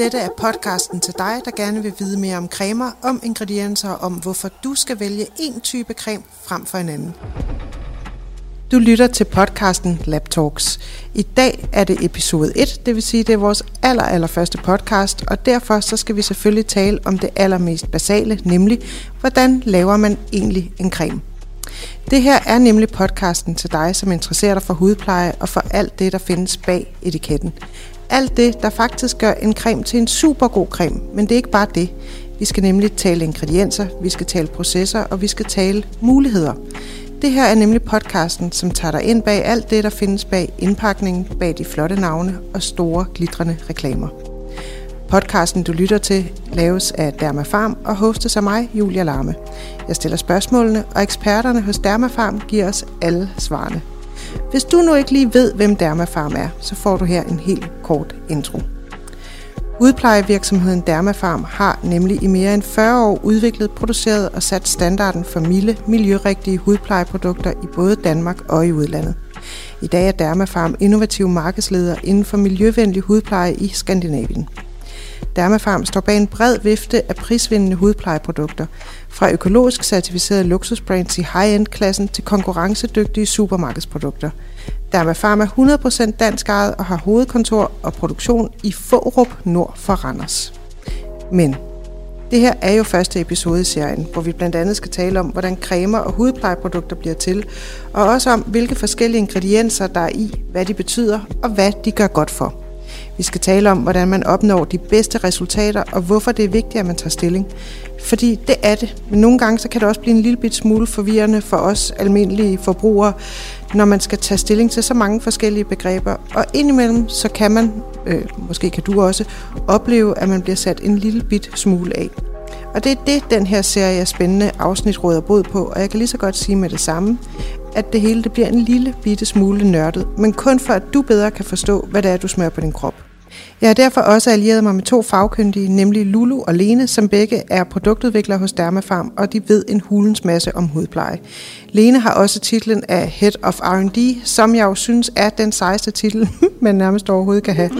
Dette er podcasten til dig, der gerne vil vide mere om cremer, om ingredienser og om, hvorfor du skal vælge en type creme frem for en anden. Du lytter til podcasten Lab Talks. I dag er det episode 1, det vil sige, det er vores aller, aller første podcast, og derfor så skal vi selvfølgelig tale om det allermest basale, nemlig hvordan laver man egentlig en creme. Det her er nemlig podcasten til dig, som interesserer dig for hudpleje og for alt det, der findes bag etiketten. Alt det, der faktisk gør en creme til en super god creme, men det er ikke bare det. Vi skal nemlig tale ingredienser, vi skal tale processer, og vi skal tale muligheder. Det her er nemlig podcasten, som tager dig ind bag alt det, der findes bag indpakningen, bag de flotte navne og store, glitrende reklamer. Podcasten, du lytter til, laves af Dermafarm og hostes af mig, Julia Larme. Jeg stiller spørgsmålene, og eksperterne hos Dermafarm giver os alle svarene. Hvis du nu ikke lige ved, hvem Dermafarm er, så får du her en helt kort intro. Udplejevirksomheden Dermafarm har nemlig i mere end 40 år udviklet, produceret og sat standarden for milde, miljørigtige hudplejeprodukter i både Danmark og i udlandet. I dag er Dermafarm innovativ markedsleder inden for miljøvenlig hudpleje i Skandinavien. Dermafarm står bag en bred vifte af prisvindende hudplejeprodukter, fra økologisk certificerede luksusbrands i high-end-klassen til konkurrencedygtige supermarkedsprodukter. Dermafarm er 100% dansk ejet og har hovedkontor og produktion i Fårup nord for Randers. Men det her er jo første episode i serien, hvor vi blandt andet skal tale om, hvordan cremer og hudplejeprodukter bliver til, og også om, hvilke forskellige ingredienser der er i, hvad de betyder og hvad de gør godt for. Vi skal tale om, hvordan man opnår de bedste resultater, og hvorfor det er vigtigt, at man tager stilling. Fordi det er det. Men nogle gange så kan det også blive en lille bit smule forvirrende for os almindelige forbrugere, når man skal tage stilling til så mange forskellige begreber. Og indimellem så kan man, øh, måske kan du også, opleve, at man bliver sat en lille bit smule af. Og det er det, den her serie af spændende afsnit råder bod på, og jeg kan lige så godt sige med det samme, at det hele det bliver en lille bitte smule nørdet, men kun for at du bedre kan forstå, hvad det er, du smører på din krop. Jeg har derfor også allieret mig med to fagkyndige, nemlig Lulu og Lene, som begge er produktudviklere hos Dermafarm, og de ved en hulens masse om hudpleje. Lene har også titlen af Head of R&D, som jeg jo synes er den sejeste titel, man nærmest overhovedet kan have.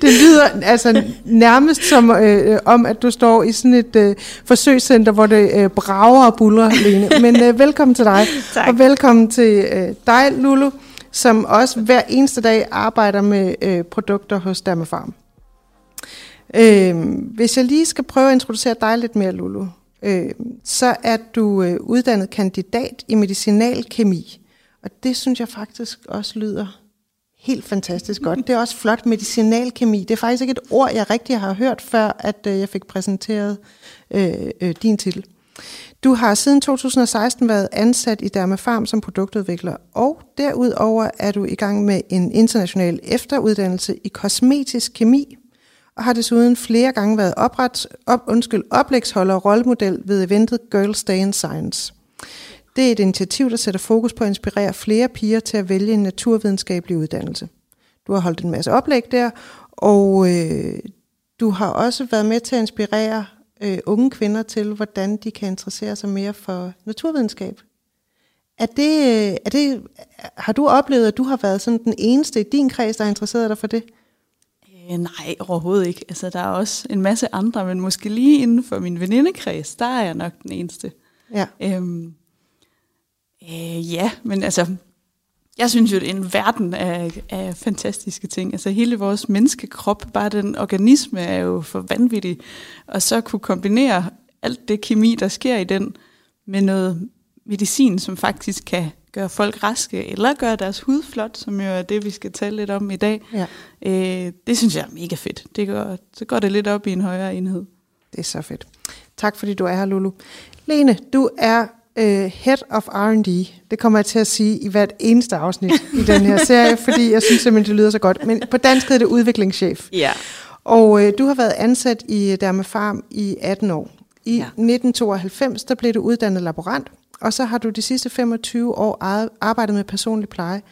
Det lyder altså nærmest som øh, om, at du står i sådan et øh, forsøgscenter, hvor det øh, brager og buller, Lene. Men øh, velkommen til dig, tak. og velkommen til øh, dig, Lulu som også hver eneste dag arbejder med øh, produkter hos Dermafarm. Øh, hvis jeg lige skal prøve at introducere dig lidt mere, Lulu, øh, så er du øh, uddannet kandidat i medicinalkemi. Og det synes jeg faktisk også lyder helt fantastisk godt. Det er også flot medicinalkemi. Det er faktisk ikke et ord, jeg rigtig har hørt, før at øh, jeg fik præsenteret øh, øh, din titel. Du har siden 2016 været ansat i Dermafarm som produktudvikler, og derudover er du i gang med en international efteruddannelse i kosmetisk kemi, og har desuden flere gange været opret, op, undskyld, oplægsholder og rollemodel ved eventet Girls Day in Science. Det er et initiativ, der sætter fokus på at inspirere flere piger til at vælge en naturvidenskabelig uddannelse. Du har holdt en masse oplæg der, og øh, du har også været med til at inspirere øh, unge kvinder til, hvordan de kan interessere sig mere for naturvidenskab. Er det, er det, har du oplevet, at du har været sådan den eneste i din kreds, der er interesseret dig for det? Øh, nej, overhovedet ikke. Altså, der er også en masse andre, men måske lige inden for min venindekreds, der er jeg nok den eneste. Ja. Øhm, øh, ja, men altså, jeg synes jo, det er en verden af, af fantastiske ting. Altså hele vores menneskekrop, bare den organisme er jo for vanvittig. Og så kunne kombinere alt det kemi, der sker i den, med noget medicin, som faktisk kan gøre folk raske, eller gøre deres hud flot, som jo er det, vi skal tale lidt om i dag. Ja. Øh, det synes jeg er mega fedt. Det går, så går det lidt op i en højere enhed. Det er så fedt. Tak fordi du er her, Lulu. Lene, du er uh, Head of R&D. Det kommer jeg til at sige i hvert eneste afsnit i den her serie, fordi jeg synes simpelthen, det lyder så godt. Men på dansk hedder det udviklingschef. Ja. Og uh, du har været ansat i Dermafarm i 18 år. I Ja. ja. 1992, der blev du uddannet laborant, og så har du de sidste 25 år arbejdet med personlig pleje.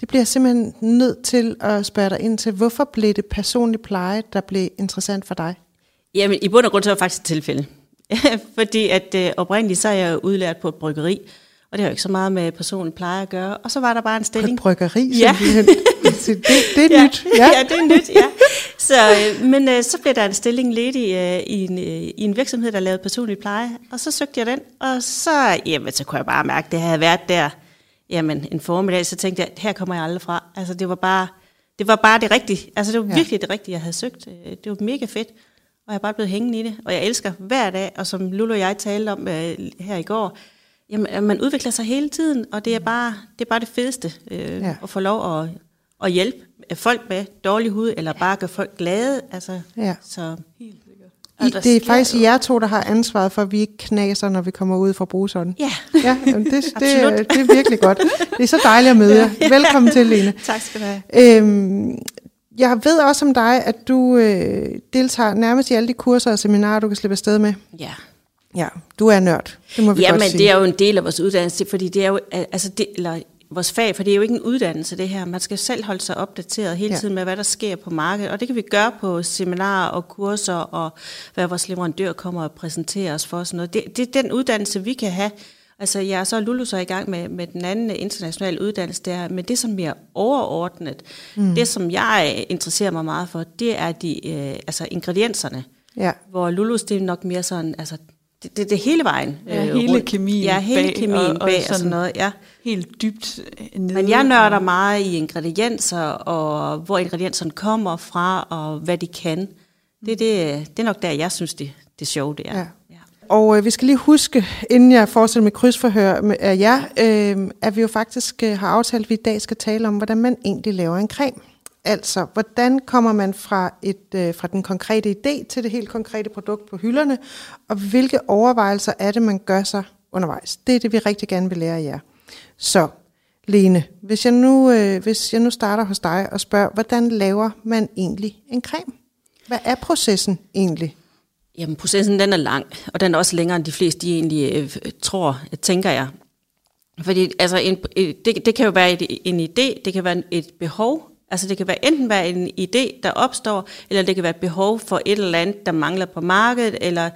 Det bliver simpelthen nødt til at spørge dig ind til. Hvorfor blev det personlig pleje, der blev interessant for dig? Jamen, i bund og grund så var det faktisk et tilfælde. Fordi at øh, oprindeligt så er jeg udlært på et bryggeri, og det har jo ikke så meget med personlig pleje at gøre. Og så var der bare en På stilling. et bryggeri, Ja. simpelthen. Det, det er ja, nyt. Ja. ja, det er nyt, ja. Så, øh, men øh, så blev der en stilling ledig øh, i, en, øh, i en virksomhed, der lavede personlig pleje, og så søgte jeg den, og så, jamen, så kunne jeg bare mærke, at det havde været der jamen, en formiddag, så tænkte jeg, her kommer jeg aldrig fra. Altså, det var bare det, var bare det rigtige. Altså, det var Ja. virkelig det rigtige, jeg havde søgt. Øh, Det var mega fedt, og jeg er bare blevet hængende i det. Og jeg elsker hver dag, og som Lulu og jeg talte om øh, her i går, jamen, man udvikler sig hele tiden, og det er bare det, er bare det fedeste, øh, Ja. at få lov at, at hjælpe folk med dårlig hud, eller bare gøre folk glade. Altså, Ja. Så Helt. I, det er faktisk jer to, der har ansvaret for, at vi ikke knaser, når vi kommer ud fra bruseren. ja, Ja, det, det, Absolut. det er virkelig godt. Det er så dejligt at møde jer. Velkommen til, Lene. tak skal du have. Øhm, jeg ved også om dig, at du øh, deltager nærmest i alle de kurser og seminarer, du kan slippe afsted med. Ja. Ja, du er nørd. Det må vi Ja, godt men sige. det er jo en del af vores uddannelse, fordi det er jo, altså det, eller vores fag, for det er jo ikke en uddannelse det her. Man skal selv holde sig opdateret hele Ja. ja. tiden med, hvad der sker på markedet, og det kan vi gøre på seminarer og kurser, og hvad vores leverandør kommer og præsenterer os for. Sådan noget. Det, det er den uddannelse, vi kan have. Altså, jeg er så Lulu så i gang med, med den anden internationale uddannelse der, men det, som mere overordnet, mm. det, som jeg interesserer mig meget for, det er de, øh, altså ingredienserne. Ja. Hvor Lulus, det er nok mere sådan, altså, det, det, det er hele vejen. Ja, øh, hele rundt. kemien Ja, hele bag, kemien og- og, og bag og, sådan- sådan noget, ja. Helt dybt øh, nede. Men jeg nørder meget i ingredienser, og hvor ingredienserne kommer fra, og hvad de kan. Det, er det, det er nok der, jeg synes, det, det sjove det er. Ja. Og øh, vi skal lige huske, inden jeg fortsætter med krydsforhør med, af jer, øh, at vi jo faktisk øh, har aftalt, at vi i dag skal tale om, hvordan man egentlig laver en creme. Altså, hvordan kommer man fra, et, øh, fra den konkrete idé til det helt konkrete produkt på hylderne, og hvilke overvejelser er det, man gør sig undervejs. Det er det, vi rigtig gerne vil lære jer. Så, Lene, hvis jeg nu, øh, hvis jeg nu starter hos dig og spørger, hvordan laver man egentlig en creme? Hvad er processen egentlig? Jamen, processen den er lang, og den er også længere, end de fleste de egentlig øh, tror, tænker jeg. Fordi altså, en, øh, det, det kan jo være et, en idé, det kan være et behov. Altså det kan være enten være en idé, der opstår, eller det kan være et behov for et eller andet, der mangler på markedet, eller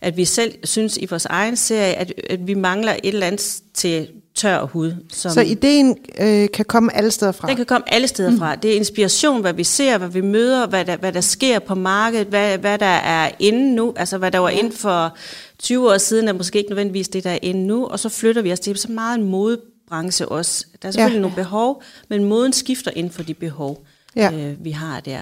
at vi selv synes i vores egen serie, at, at vi mangler et eller andet til tør hud. Som, Så ideen øh, kan komme alle steder fra? den kan komme alle steder fra. Det er inspiration, hvad vi ser, hvad vi møder, hvad der, hvad der sker på markedet, hvad, hvad der er inde nu. Altså hvad der var inde for 20 år siden, er måske ikke nødvendigvis det, der er inde nu. Og så flytter vi os. Er så meget en modebranche også. Der er selvfølgelig Ja. nogle behov, men moden skifter inden for de behov, Ja. øh, vi har der.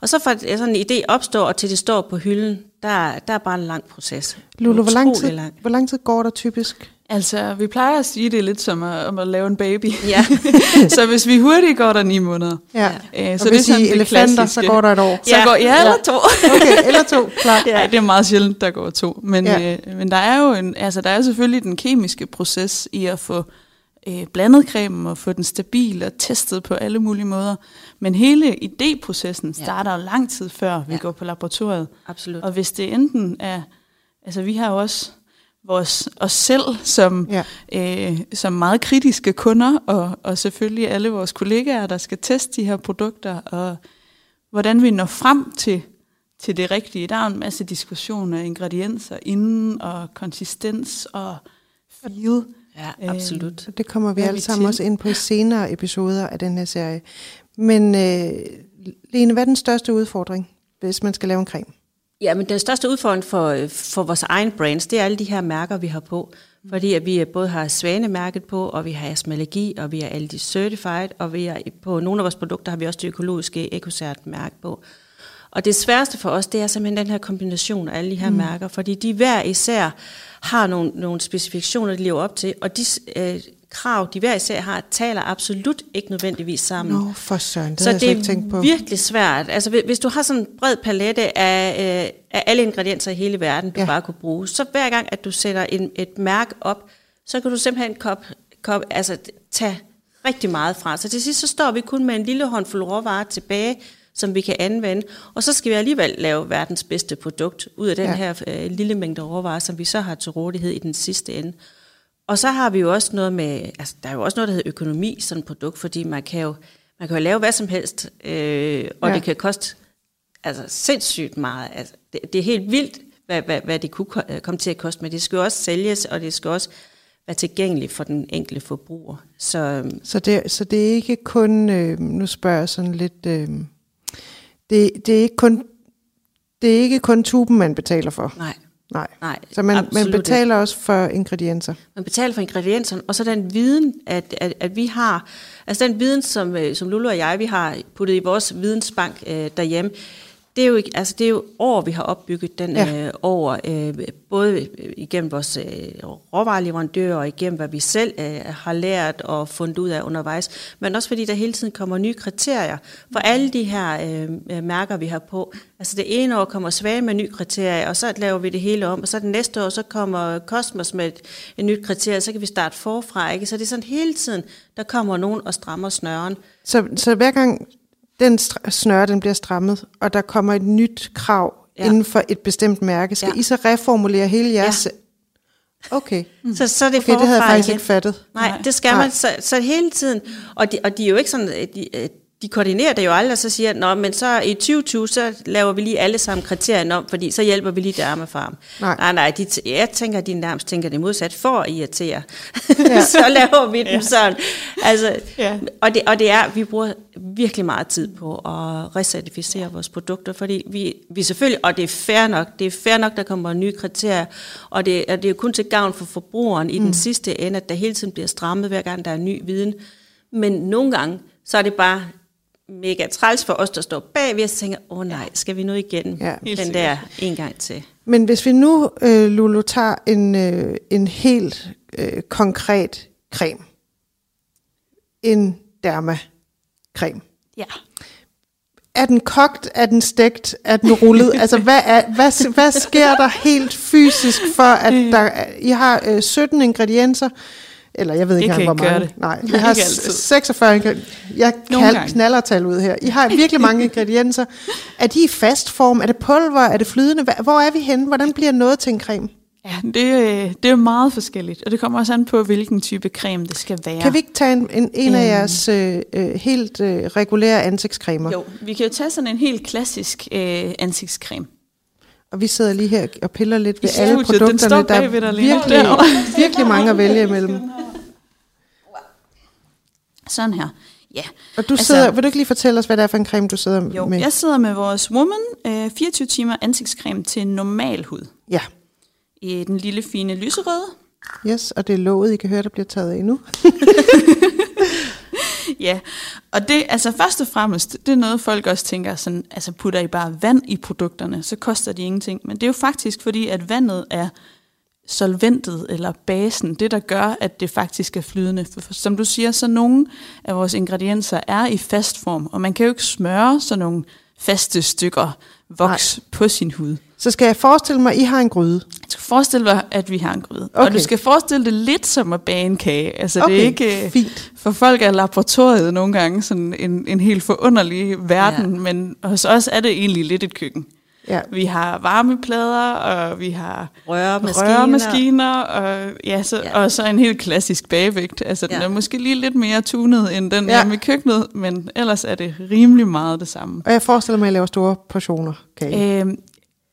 Og så fra sådan en idé opstår, og til det står på hylden, der, der er bare en lang proces. Lulu, hvor lang, tid, lang. hvor lang tid går der typisk? Altså, vi plejer at sige, det er lidt som at, om at lave en baby. Ja. så hvis vi hurtigt, går der ni måneder. Ja. Øh, Og så det er sådan I det elefanter, så klassiske. går der et år. Så Ja. går, ja, eller to. Okay, eller to, klart. Ja. Ej, det er meget sjældent, der går to. Men, Ja. øh, men der er jo en, altså, der er selvfølgelig den kemiske proces i at få øh, blandet cremen og få den stabil og testet på alle mulige måder. Men hele idéprocessen starter jo lang tid før vi Ja. går på laboratoriet. Absolut. Og hvis det enten er, altså vi har jo også vores, os selv som, Ja. øh, som meget kritiske kunder, og, og selvfølgelig alle vores kollegaer, der skal teste de her produkter, og hvordan vi når frem til, til det rigtige. Der er en masse diskussioner af ingredienser inden, og konsistens og feel. Ja, absolut. Så det kommer vi alle sammen til? også ind på i senere episoder af den her serie. Men øh, Lene, hvad er den største udfordring, hvis man skal lave en creme? Ja, men den største udfordring for, for vores egen brands, det er alle de her mærker, vi har på. Fordi at vi både har svanemærket på, og vi har astmalagi, og vi er alle de certified, og vi er, på nogle af vores produkter har vi også det økologiske EcoCert-mærke på. Og det sværeste for os, det er simpelthen den her kombination af alle de her mm. mærker, fordi de hver især har nogle, nogle specifikationer, de lever op til, og de øh, krav, de hver især har, taler absolut ikke nødvendigvis sammen. Nå, for søren, det Så jeg det slet ikke tænkt på. er virkelig svært. Altså, hvis- du har sådan en bred palette af, øh, af alle ingredienser i hele verden, du Ja. bare kunne bruge, så hver gang, at du sætter en, et mærke op, så kan du simpelthen kop, kop, altså, tage rigtig meget fra. Så til sidst, så står vi kun med en lille håndfuld råvarer tilbage, som vi kan anvende, og så skal vi alligevel lave verdens bedste produkt ud af den ja. her øh, lille mængde råvarer, som vi så har til rådighed i den sidste ende. Og så har vi jo også noget med, altså der er jo også noget, der hedder økonomi, sådan et produkt, fordi man kan jo, man kan jo lave hvad som helst, øh, og Ja. det kan koste altså sindssygt meget. Altså, det, det er helt vildt, hvad, hvad, hvad det kunne øh, komme til at koste, men det skal jo også sælges, og det skal også være tilgængelig for den enkelte forbruger. Så, øhm, Så det, så det er ikke kun, øh, nu spørger jeg sådan lidt, øh, det, det, er ikke kun, det er ikke kun tuben, man betaler for. nej, Nej. nej. Så man, man ikke. betaler også for ingredienser. Man betaler for ingredienserne, og så den viden, at, at, at vi har, altså den viden, som, øh, som Lulu og jeg, vi har puttet i vores vidensbank øh, derhjemme, det er, jo, ikke- altså det er jo år, vi har opbygget den Ja. øh, over, øh, både igennem vores øh, råvareleverandører og igennem, hvad vi selv øh, har lært og fundet ud af undervejs, men også fordi der hele tiden kommer nye kriterier for alle de her øh, mærker, vi har på. Altså det ene år kommer Svage med nye kriterier, og så laver vi det hele om, og så det næste år, så kommer Cosmos med et, et nyt kriterie, så kan vi starte forfra. Ikke? Så det er sådan hele tiden, der kommer nogen og strammer snøren. Så, så hver gang den snøre den bliver strammet, og der kommer et nyt krav ja. Inden for et bestemt mærke, skal ja. I så reformulere hele jeres... Ja. Okay. Mm. Så, så er det okay, det havde jeg faktisk igen. ikke fattet. Nej, Nej. det skal Nej. man. Så, så hele tiden. Og de, og de er jo ikke sådan, at de, øh, de koordinerer det jo aldrig, og så siger, Nå, men så i 2020, så laver vi lige alle sammen kriterierne om, fordi så hjælper vi lige Dharma Farm. Nej. nej, nej de, jeg tænker, at de nærmest tænker det modsat, for at irritere. Ja. så laver vi dem sådan. Altså, Ja. og, det, og det er, vi bruger virkelig meget tid på at recertificere vores produkter, fordi vi, vi selvfølgelig, og det er fair nok, det er fair nok, der kommer nye kriterier, og det, og det er kun til gavn for forbrugeren i mm. den sidste ende, at der hele tiden bliver strammet, hver gang der er ny viden. Men nogle gange, så er det bare mega træls for os, der står og så tænker, åh oh, nej, skal vi nu igen Ja. Den der en gang til? Men hvis vi nu, øh, Lulu, tager en, øh, en helt øh, konkret creme. En derma-creme. Ja. Er den kogt? Er den stegt? Er den rullet? altså, hvad, er, hvad, hvad sker der helt fysisk for, at der, er- I har øh, 17 ingredienser, eller jeg ved ikke kan engang, hvor mange. det. Nej, Nej, har ikke altid. 46 ingredienser. Jeg Nogle kald, gange. knaller tal ud her. I har virkelig mange ingredienser. Er de i fast form? Er det pulver? Er det flydende? Hvor er vi henne? Hvordan bliver noget til en creme? Ja, det, øh, det er meget forskelligt, og det kommer også an på, hvilken type creme det skal være. Kan vi ikke tage en, en, en af Øhm. jeres øh, øh, helt øh, regulære ansigtscremer? Jo, vi kan jo tage sådan en helt klassisk øh, ansigtscreme. Og vi sidder lige her og piller lidt ved I alle produkterne. Der er virkelig, virkelig mange at vælge imellem. Sådan her. Ja. Og du sidder, vil du ikke lige fortælle os, hvad det er for en creme, du sidder Jo, med? jeg sidder med vores Woman øh, 24 timer ansigtscreme til normal hud. Ja, I den lille fine lyserøde. yes, og det er låget, I kan høre, der bliver taget af nu. Ja, og det, altså først og fremmest, det er noget folk også tænker sådan, altså putter I bare vand i produkterne, så koster de ingenting. Men det er jo faktisk fordi, at vandet er solventet eller basen, det der gør, at det faktisk er flydende. For, som du siger, så nogle af vores ingredienser er i fast form, og man kan jo ikke smøre sådan nogle faste stykker voks Nej. på sin hud. Så skal jeg forestille mig, at I har en gryde. Du skal forestille dig, at vi har en gryde. Okay. Og du skal forestille det lidt som at bage en kage. Altså det Okay, er ikke... øh, fint. For folk er laboratoriet nogle gange sådan en, en helt forunderlig verden. Ja. men hos os er det egentlig lidt et køkken. Ja. Vi har varmeplader, og vi har Røremaskiner. røremaskiner, og, ja, så, ja. Og så en helt klassisk bagevægt. Altså den Ja. er måske lige lidt mere tunet end den Ja. hjemme i køkkenet, men ellers er det rimelig meget det samme. Og jeg forestiller mig, at I laver store portioner kage. Øhm,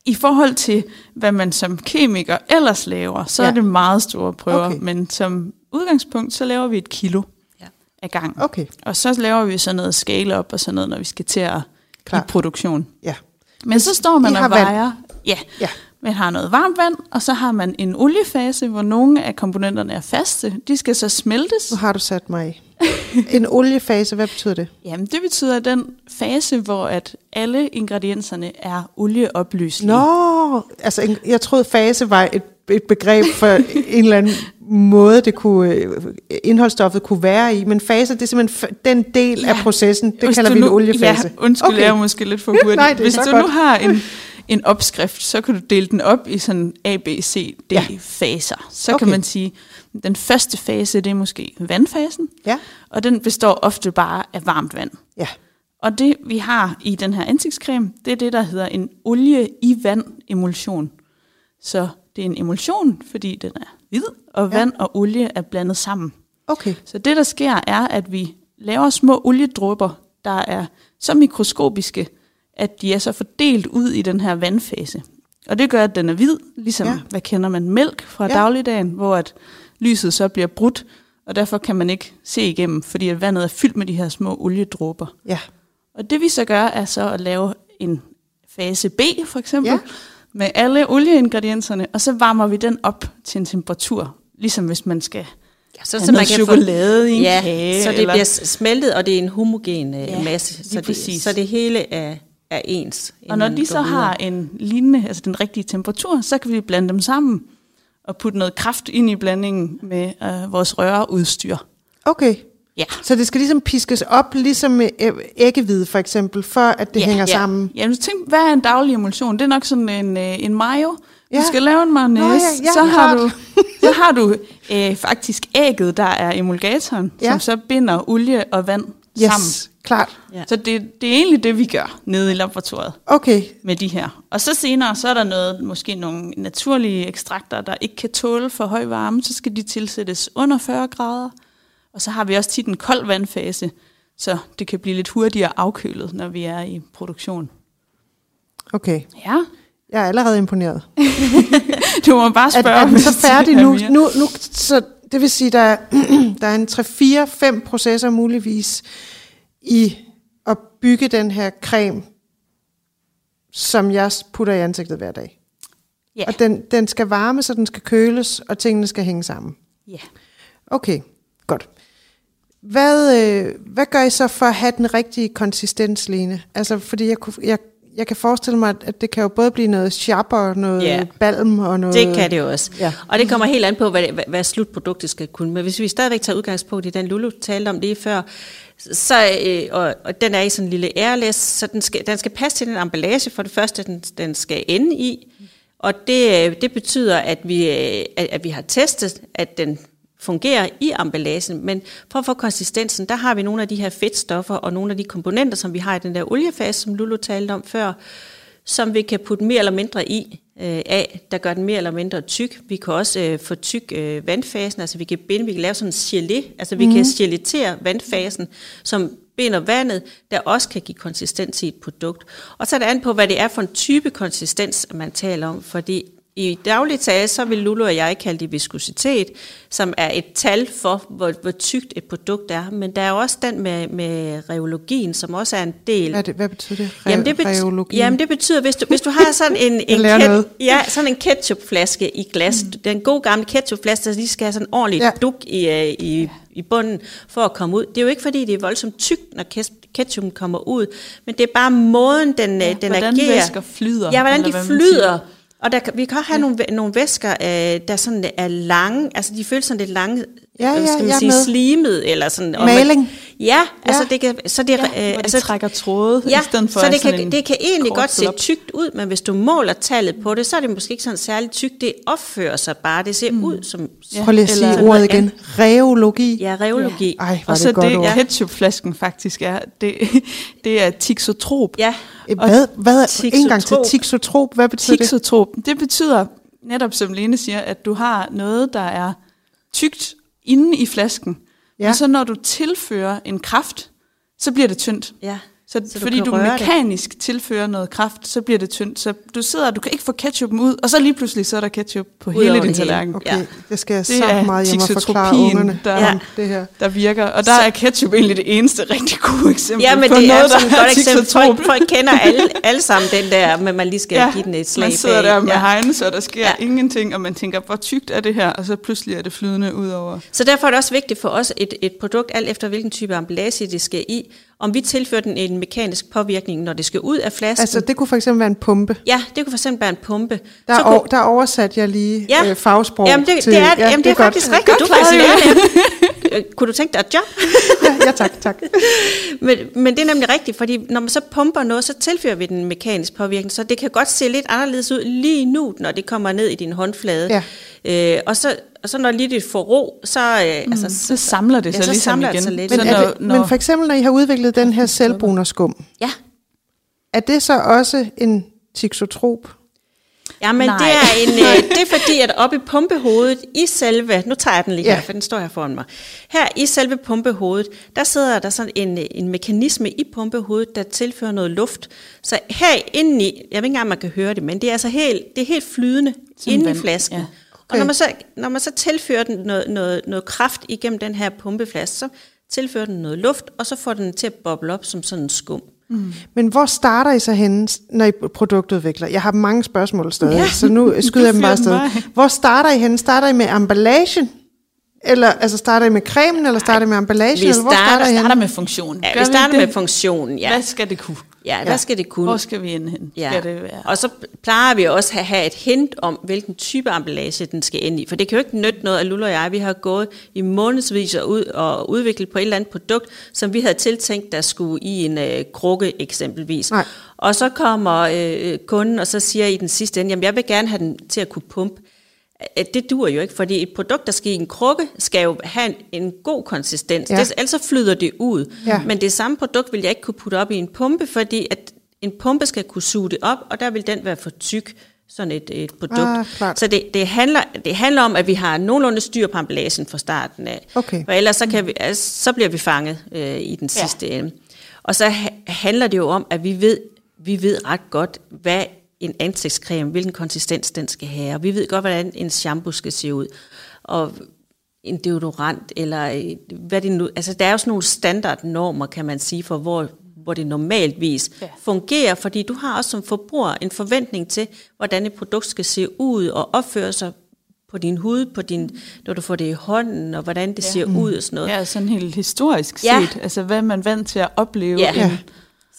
I forhold til, hvad man som kemiker ellers laver, så ja. Er det meget store prøver, Okay. men som udgangspunkt, så laver vi et kilo Ja. af gang. Okay, Og så laver vi sådan noget scale op og sådan noget, når vi skal til at Klart. i produktion. ja. Men så står man I og vand. vejer. Ja. Ja. Man har noget varmt vand, og så har man en oliefase, hvor nogle af komponenterne er faste. De skal så smeltes. Nu har du sat mig i. En oliefase, hvad betyder det? Jamen, det betyder den fase, hvor at alle ingredienserne er olieopløselige. Nå, altså en- jeg troede fase var et, et begreb for en eller anden måde, det kunne, øh, indholdsstoffet kunne være i, men fase, det er simpelthen den del ja. af processen, det Hvis kalder vi en nu, oliefase. Ja, undskyld, okay. jeg er måske lidt for hurtig. Nej, Hvis du godt. nu har en, en opskrift, så kan du dele den op i sådan A, B, C, D Ja. faser. Så Okay. kan man sige, den første fase, det er måske vandfasen, Ja, og den består ofte bare af varmt vand. ja, Og det vi har i den her ansigtscreme, det er det, der hedder en olie i vand emulsion. Så det er en emulsion, fordi den er hvid, og Ja. vand og olie er blandet sammen. okay. Så det, der sker, er, at vi laver små oliedrupper, der er så mikroskopiske, at de er så fordelt ud i den her vandfase. Og det gør, at den er hvid, ligesom, Ja. hvad kender man, mælk fra ja. dagligdagen, hvor at lyset så bliver brudt, og derfor kan man ikke se igennem, fordi at vandet er fyldt med de her små oliedråber. Ja. Og det vi så gør, er så at lave en fase B for eksempel, Ja. Med alle olieingredienserne, og så varmer vi den op til en temperatur, ligesom hvis man skal Ja, så, have noget chokolade i en ja, kage. så det eller, bliver smeltet, og det er en homogen ja, Ja, masse, så det, så det hele er, er ens. og når de man så videre. har en lignende, altså den rigtige temperatur, så kan vi blande dem sammen og putte noget kraft ind i blandingen med øh, vores røreudstyr. Okay. Ja. Så det skal ligesom piskes op, ligesom med æ- æggehvide for eksempel, for at det ja, hænger ja. sammen. Ja, men tænk, hvad er en daglig emulsion? Det er nok sådan en, øh, en mayo. Ja. Du skal lave en mayonnaise, Nå ja, ja, så, har klart. du, så har du øh, faktisk ægget, der er emulgatoren, ja. som så binder olie og vand Yes, sammen. klart. Ja. Så det, det er egentlig det, vi gør nede i laboratoriet Okay, med de her. Og så senere, så er der noget, måske nogle naturlige ekstrakter, der ikke kan tåle for høj varme, så skal de tilsættes under 40 grader. Og så har vi også tit en kold vandfase, så det kan blive lidt hurtigere afkølet, når vi er i produktion. okay. Ja, Jeg er allerede imponeret. du må bare Er, spørge. er den hvis så det færdig er nu? nu, nu så det vil sige, der er, der er en 3-4-5 processer muligvis i at bygge den her creme, som jeg putter i ansigtet hver dag. Ja. Og den, den skal varmes, og den skal køles, og tingene skal hænge sammen. ja. Okay, godt. Hvad, øh, hvad gør I så for at have den rigtige konsistens, Lene? Altså, fordi jeg, kunne, jeg, jeg kan forestille mig, at det kan jo både blive noget sharp og noget Ja. balm og noget... Det kan det også. Ja. Og det kommer helt an på, hvad, hvad, hvad slutproduktet skal kunne. Men hvis vi stadigvæk tager udgangspunkt i den Lulu talte om lige før, så, øh, og, og den er i sådan en lille airless, så den skal, den skal passe til den emballage for det første, den, den skal ende i. Og det, øh, det betyder, at vi, øh, at, at vi har testet, at den fungerer i emballagen, men for at få konsistensen, der har vi nogle af de her fedtstoffer og nogle af de komponenter, som vi har i den der oliefase, som Lulu talte om før, som vi kan putte mere eller mindre i øh, af, der gør den mere eller mindre tyk. Vi kan også øh, få tyk øh, vandfasen, altså vi kan binde, vi kan lave sådan en gelé, altså vi mm. kan geletere vandfasen, som binder vandet, der også kan give konsistens i et produkt. Og så er det an på, hvad det er for en type konsistens, man taler om, fordi i daglig tale, så vil Lulu og jeg kalde det viskositet, som er et tal for, hvor, hvor tykt et produkt er. Men der er også den med, med reologien, som også er en del. Hvad, det, hvad betyder det? Re- Jamen det, bet- reologi? jamen det betyder, hvis du, hvis du har sådan en, en, noget. ja, sådan en ketchupflaske i glas, mm. den gode gamle ketchupflaske, der lige skal have sådan en ordentlig Ja. duk i, øh, i, i bunden for at komme ud. Det er jo ikke fordi, det er voldsomt tykt, når ketchupen kommer ud, men det er bare måden, den, ja, den hvordan agerer. væsker flyder, Ja, hvordan de flyder. Og der, vi kan også have ja. nogle, nogle væsker, øh, der sådan er lange, altså de føles sådan lidt lange, Ja, hvad ja, skal man sige, med. slimet, eller sådan. og man- Maling. Ja, altså Ja. det kan, så det, Ja, øh, altså, trækker tråde, ja, i stedet for så det kan, en det kan egentlig godt se tykt ud, men hvis du måler tallet på det, så er det måske ikke sådan særligt tykt. Det opfører sig bare, det ser mm. ud som Ja, Prøv lige at sige eller- ordet igen. Reologi. ja, reologi. Ej, hvor Og er så det godt det, ord. ketchupflasken faktisk er, det, det er tixotrop. Ja, Eh, Hvad, hvad, en gang til Tixotrop. hvad betyder det? Tixotrop, det betyder netop som Lene siger, at du har noget, der er tykt inde i flasken. Ja. Men så når du tilfører en kraft, så bliver det tyndt. ja. Så, Så så du fordi kan du, røre det. mekanisk tilfører noget kraft, så bliver det tyndt. Så du sidder, du kan ikke få ketchupen ud, og så lige pludselig så er der ketchup på Ud hele din tallerken. Okay, Ja. det skal jeg Det så meget hjem og forklare ungerne der- Ja. det her. Der virker, og der er ketchup egentlig det eneste rigtig gode eksempel Ja, men på det noget, er sådan et der godt eksempel. Folk, folk kender alle, alle sammen den der, men man lige skal ja, give den et slag man sidder bag. der med Ja. Heinz, og der sker ja. ingenting, og man tænker, hvor tykt er det her, og så pludselig er det flydende ud over. Så derfor er det også vigtigt for os, et, et produkt, alt efter hvilken type emballage det skal i, om vi tilfører den en mekanisk påvirkning, når det skal ud af flasken. Altså, det kunne for eksempel være en pumpe. ja, det kunne fx være en pumpe. Der, Så er, over, der oversatte jeg lige Ja. øh, fagsprog Jamen, det, til... det er, ja, jamen, det er, godt. faktisk rigtigt. Godt Du kan Julie. lære det. Kunne du tænke dig et job? ja, ja, tak, tak. men, men det er nemlig rigtigt, fordi når man så pumper noget, så tilfører vi den mekanisk påvirkning, så det kan godt se lidt anderledes ud lige nu, når det kommer ned i din håndflade. Ja. Øh, og, så, og så når lige det får ro, så... Øh, mm, altså, Så samler det Ja, sig så ligesom samler det igen. sig lidt. Men, så når, det, når, men for eksempel, når I har udviklet den her selvbrunerskum, ja. er det så også en tixotrop? Ja, men Nej. det er, en, øh, det er fordi, at oppe i pumpehovedet, i selve, nu tager jeg den lige Ja. her, for den står her foran mig. Her i selve pumpehovedet, der sidder der sådan en, øh, en mekanisme i pumpehovedet, der tilfører noget luft. Så her indeni, jeg ved ikke engang, man kan høre det, men det er altså helt, det er helt flydende Som inde i flasken. ja. Og når man, så, når man så tilfører den noget, noget, noget kraft igennem den her pumpeflaske, så tilfører den noget luft, og så får den til at boble op som sådan en skum. Mm. Men hvor starter I så henne, når I produktudvikler? Jeg har mange spørgsmål stadig, ja, så nu skyder jeg dem bare afsted. Hvor starter I henne? Starter I med emballagen? Eller altså starter I med cremen, eller starter I med emballagen? Vi eller hvor starter, starter, starter med funktionen. Ja, vi starter med funktionen, ja. Hvad skal det kunne? Ja, ja. skal det kunne? Hvor skal vi ind hen? Ja. Skal det være? Og så plejer vi også at have et hint om, hvilken type emballage den skal ind i. For det kan jo ikke nytte noget, at Lula og jeg, vi har gået i månedsvis og, ud, og udviklet på et eller andet produkt, som vi havde tiltænkt, der skulle i en øh, krukke eksempelvis. Nej. Og så kommer øh, kunden, og så siger i den sidste ende, jamen jeg vil gerne have den til at kunne pumpe det dur jo ikke, fordi et produkt, der skal i en krukke, skal jo have en, en god konsistens. Ja. Det, ellers flyder det ud. Ja. Men det samme produkt vil jeg ikke kunne putte op i en pumpe, fordi at en pumpe skal kunne suge det op, og der vil den være for tyk, sådan et, et produkt. Ah, så det, det, handler, det handler om, at vi har nogenlunde styr på emballagen fra starten af. Okay. For ellers så, kan vi, altså, så bliver vi fanget øh, i den sidste ja. ende. Og så handler det jo om, at vi ved, vi ved ret godt, hvad en ansigtscreme, hvilken konsistens den skal have. Og vi ved godt, hvordan en shampoo skal se ud. Og en deodorant, eller hvad det nu... Altså, der er jo sådan nogle standardnormer, kan man sige, for hvor, hvor det normalvis ja. fungerer, fordi du har også som forbruger en forventning til, hvordan et produkt skal se ud og opføre sig på din hud, på din, når du får det i hånden, og hvordan det ja. ser ud og sådan noget. Ja, sådan helt historisk set. Ja. Altså, hvad er man vant til at opleve? Ja. En,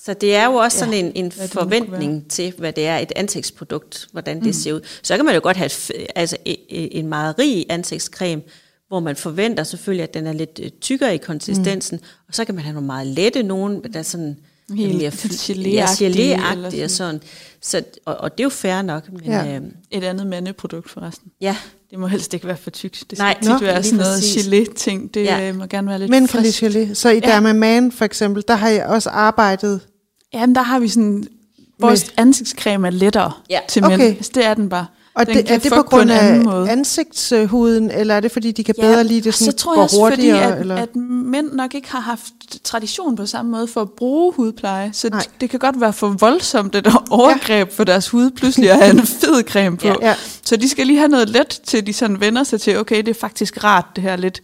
så det er jo også ja, sådan en, en forventning til, hvad det er, et ansigtsprodukt, hvordan det mm. ser ud. Så kan man jo godt have altså, en meget rig ansigtscreme, hvor man forventer selvfølgelig, at den er lidt øh, tykkere i konsistensen, mm. og så kan man have nogle meget lette, nogen, der er sådan Helt mere gelé-agtige ja, og sådan. Så, og, og det er jo fair nok. Men, ja. øh, Et andet mandeprodukt forresten. Ja. Det må helst ikke være for tykt. Det skal Nej, tit være sådan noget gelé-ting. Det ja. må gerne være lidt Men frisk. kan gelé. Så i ja. Derma Man for eksempel, der har jeg også arbejdet Jamen, der har vi sådan... Vores med... ansigtscreme er lettere ja. til mænd. Okay. det er den bare. Og den det, er det på grund på af måde. ansigtshuden, eller er det fordi, de kan ja, bedre lide det sådan, så tror jeg også, hurtigere? Fordi at, eller? at mænd nok ikke har haft tradition på samme måde for at bruge hudpleje. Så Nej. det kan godt være for voldsomt et overgreb ja. for deres hud pludselig at have en fed creme på. Ja. Ja. Så de skal lige have noget let til, de sådan vender sig til, okay, det er faktisk rart, det her lidt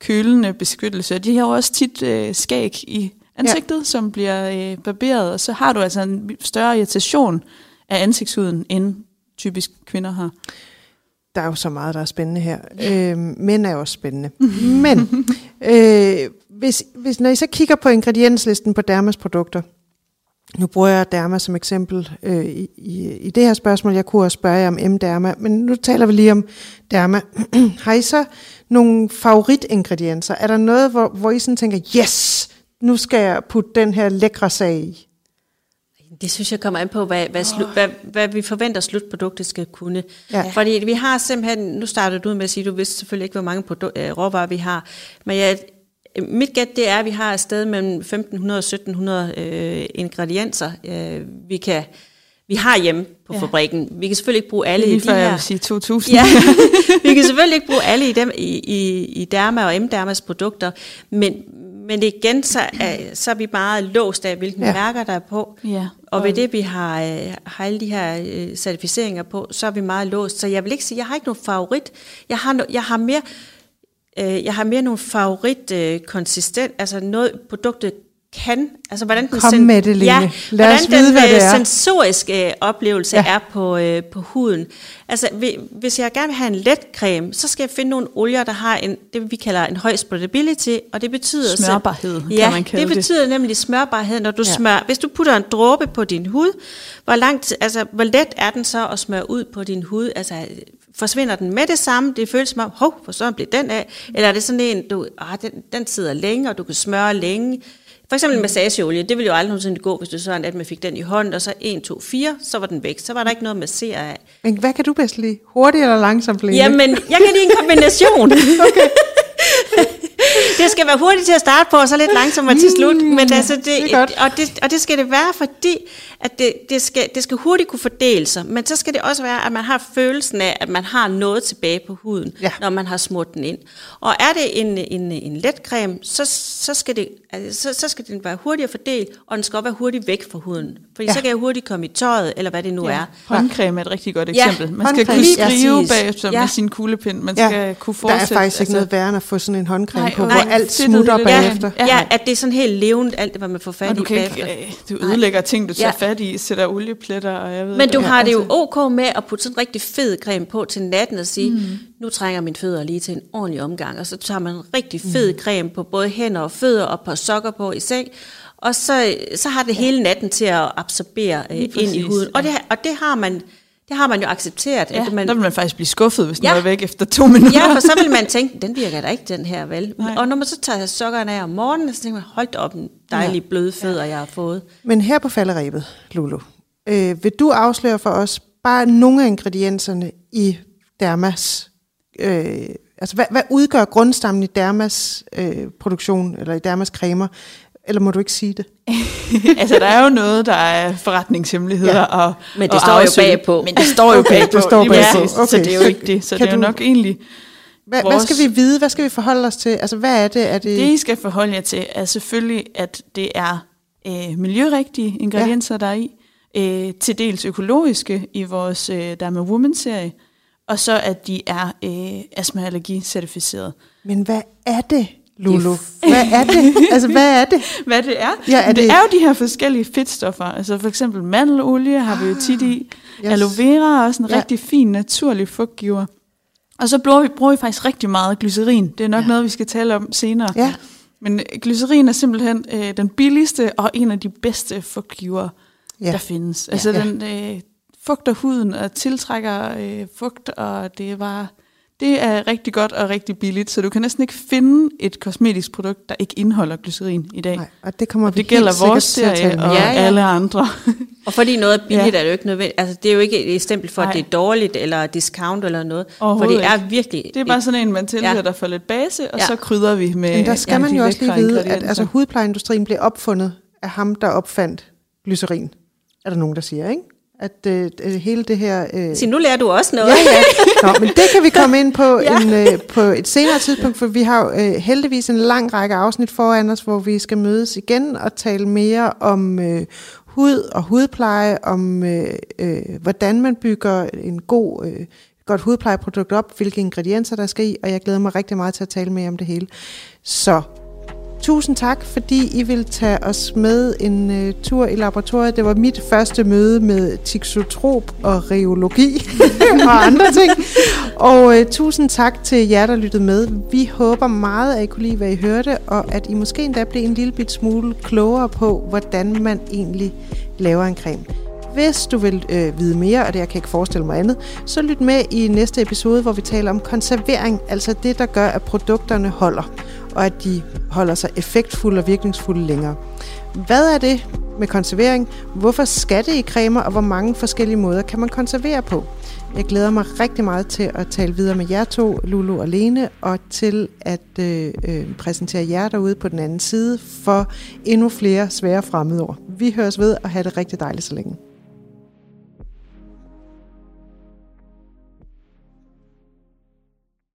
kølende beskyttelse. De har også tit øh, skæg i ansigtet, ja. som bliver øh, barberet, og så har du altså en større irritation af ansigtshuden, end typisk kvinder har. Der er jo så meget, der er spændende her. Øh, mænd er også spændende. Men øh, hvis, hvis, når I så kigger på ingredienslisten på Dermas produkter, nu bruger jeg Derma som eksempel øh, i, i, i det her spørgsmål. Jeg kunne også spørge jer om M-Derma, men nu taler vi lige om Derma. har I så nogle favoritingredienser? Er der noget, hvor, hvor I sådan tænker, yes, nu skal jeg putte den her lækre sag i? Det synes jeg kommer an på, hvad, hvad, slu, hvad, hvad vi forventer slutproduktet skal kunne. Ja. Fordi vi har simpelthen, nu startede du ud med at sige, du vidste selvfølgelig ikke, hvor mange produ- øh, råvarer vi har, men jeg, mit gæt det er, at vi har et sted mellem 1500 og 1700 øh, ingredienser, øh, vi kan vi har hjemme på ja. fabrikken. Vi kan selvfølgelig ikke bruge alle i de her... jeg vil sige 2000. Ja, vi kan selvfølgelig ikke bruge alle i, dem, i, i, i Derma og M-Dermas produkter, men, men igen, så er, så er vi meget låst af, hvilke ja. mærker der er på. Ja. Og ved det, vi har, øh, har alle de her øh, certificeringer på, så er vi meget låst. Så jeg vil ikke sige, jeg har ikke nogen favorit. Jeg har, no, jeg har mere... Øh, jeg har mere nogle favorit konsistent, altså noget produktet kan, altså hvordan den, Kom med det, ja, Lad hvordan vide, den hvad det er. sensoriske oplevelse ja. er på, øh, på huden. Altså hvis jeg gerne vil have en let creme, så skal jeg finde nogle olier, der har en, det vi kalder en høj spreadability, og det betyder... Smørbarhed, så, ja, kan man kalde det. betyder det. nemlig smørbarhed, når du ja. smør, hvis du putter en dråbe på din hud, hvor, langt, altså, hvor let er den så at smøre ud på din hud? Altså forsvinder den med det samme? Det føles som om, hov, hvor så bliver den af? Eller er det sådan en, du, ah, den, den sidder længe, og du kan smøre længe? For eksempel en massageolie, det ville jo aldrig nogensinde gå, hvis du sådan, at man fik den i hånden, og så 1, 2, 4, så var den væk. Så var der ikke noget at massere af. Men hvad kan du bedst lide? Hurtigt eller langsomt, Lene? Jamen, jeg kan lide en kombination. okay. det skal være hurtigt til at starte på, og så lidt langsommere til slut. Mm, Men altså, det, det og, det, og det skal det være, fordi at det, det, skal, det skal hurtigt kunne fordele sig. Men så skal det også være, at man har følelsen af, at man har noget tilbage på huden, ja. når man har smurt den ind. Og er det en, en, en let creme, så, så skal det altså, så, så skal den være hurtigt fordelt, og den skal også være hurtigt væk fra huden. Fordi Ja. så kan jeg hurtigt komme i tøjet, eller hvad det nu ja. er. Håndcreme er et rigtig godt Ja, eksempel. Man skal håndcreme. kunne Lige skrive bagefter Ja. med sin kuglepind. Man Ja, skal kunne Der fortsætte. er faktisk ikke noget værre end at få sådan en håndcreme Nej, på, hvor nej, alt smutter det der. bagefter. Ja, ja, at det er sådan helt levende, alt det, hvad man får fat og du i kan bagefter. ikke, øh, du ødelægger ting, du tager Ja. fat i, sætter oliepletter, og jeg ved Men du ikke, har det jo altså. ok med at putte sådan en rigtig fed creme på til natten og sige, mm. nu trænger mine fødder lige til en ordentlig omgang. Og så tager man en rigtig fed creme på både hænder og fødder og på sokker på i seng. Og så, så har det hele natten til at absorbere øh, ind i præcis, huden. Og, ja. det, og det har man det har man jo accepteret. Ja, at man, der vil man faktisk blive skuffet, hvis den Ja. er væk efter to minutter. Ja, for så vil man tænke, den virker da ikke, den her, vel? Nej. Og når man så tager sokkerne af om morgenen, så tænker man, hold op, en dejlig bløde fødder, jeg har fået. Men her på falderæbet, Lulu, øh, vil du afsløre for os bare nogle af ingredienserne i Dermas, øh, altså hvad, hvad udgør grundstammen i Dermas øh, produktion, eller i Dermas cremer, eller må du ikke sige det? altså, der er jo noget, der er forretningshemmeligheder. Ja. Og, Men det og står jo afsøg- bagpå. Men det står jo Okay, bagpå. det står bagpå. præcis. Okay, Så det er jo ikke det. Så kan det er jo du- nok egentlig... Hvad, hvad Vores- skal vi vide? Hvad skal vi forholde os til? Altså hvad er det? Er det, Det, I skal forholde jer til, er selvfølgelig, at det er øh, miljørigtige ingredienser, ja. der er i. Øh, til dels økologiske i vores øh, Derma Woman-serie. Og så, at de er øh, astma-allergi-certificeret. Men hvad er det, Lulu? Hvad er det? Altså hvad er det? Hvad det er? Ja, er det, det- er jo de her forskellige fedtstoffer. Altså for eksempel mandelolie har vi jo tit i. Ah, yes. Aloe vera er også en Ja. rigtig fin, naturlig fugtgiver. Og så bruger vi, bruger vi faktisk rigtig meget glycerin. Det er nok ja. noget, vi skal tale om senere. Ja. Men øh, glycerin er simpelthen øh, den billigste og en af de bedste fugtgiver, Ja. ja. der findes. Altså Ja. den øh, fugter huden og tiltrækker øh, fugt, og det er bare... Det er rigtig godt og rigtig billigt, så du kan næsten ikke finde et kosmetisk produkt, der ikke indeholder glycerin i dag. Nej, og det kommer Og vi det gælder helt vores sikkert til at tale serie og Ja, ja, alle andre. Og fordi noget er billigt, Ja. er det jo ikke nødvendigt. Altså, det er jo ikke et stempel for, at Nej. det er dårligt, eller discount eller noget. For det er ikke. virkelig... Det er bare sådan en, man tilsætter Ja. for lidt base, og Ja. så krydder vi med Men der skal man de jo også lige vide, at altså, hudplejeindustrien blev opfundet af ham, der opfandt glycerin. Er der nogen, der siger, ikke? At øh, øh, hele det her... Øh, Så nu lærer du også noget. Ja, ja. Nå, men det kan vi komme ind på, ja. en, øh, på et senere tidspunkt, for vi har øh, heldigvis en lang række afsnit foran os, hvor vi skal mødes igen og tale mere om øh, hud og hudpleje, om øh, øh, hvordan man bygger en god, øh, godt hudplejeprodukt op, hvilke ingredienser der skal i, og jeg glæder mig rigtig meget til at tale mere om det hele. Så Tusind tak, fordi I vil tage os med en uh, tur i laboratoriet. Det var mit første møde med tixotrop og reologi og andre ting. Og uh, tusind tak til jer, der lyttede med. Vi håber meget, at I kunne lide, hvad I hørte, og at I måske endda blev en lille bit smule klogere på, hvordan man egentlig laver en creme. Hvis du vil øh, vide mere, og det jeg kan ikke forestille mig andet, så lyt med i næste episode, hvor vi taler om konservering, altså det, der gør, at produkterne holder, og at de holder sig effektfulde og virkningsfulde længere. Hvad er det med konservering? Hvorfor skal det i cremer, og hvor mange forskellige måder kan man konservere på? Jeg glæder mig rigtig meget til at tale videre med jer to, Lulu og Lene, og til at øh, øh, præsentere jer derude på den anden side for endnu flere svære fremmedord. Vi høres ved og have det rigtig dejligt så længe.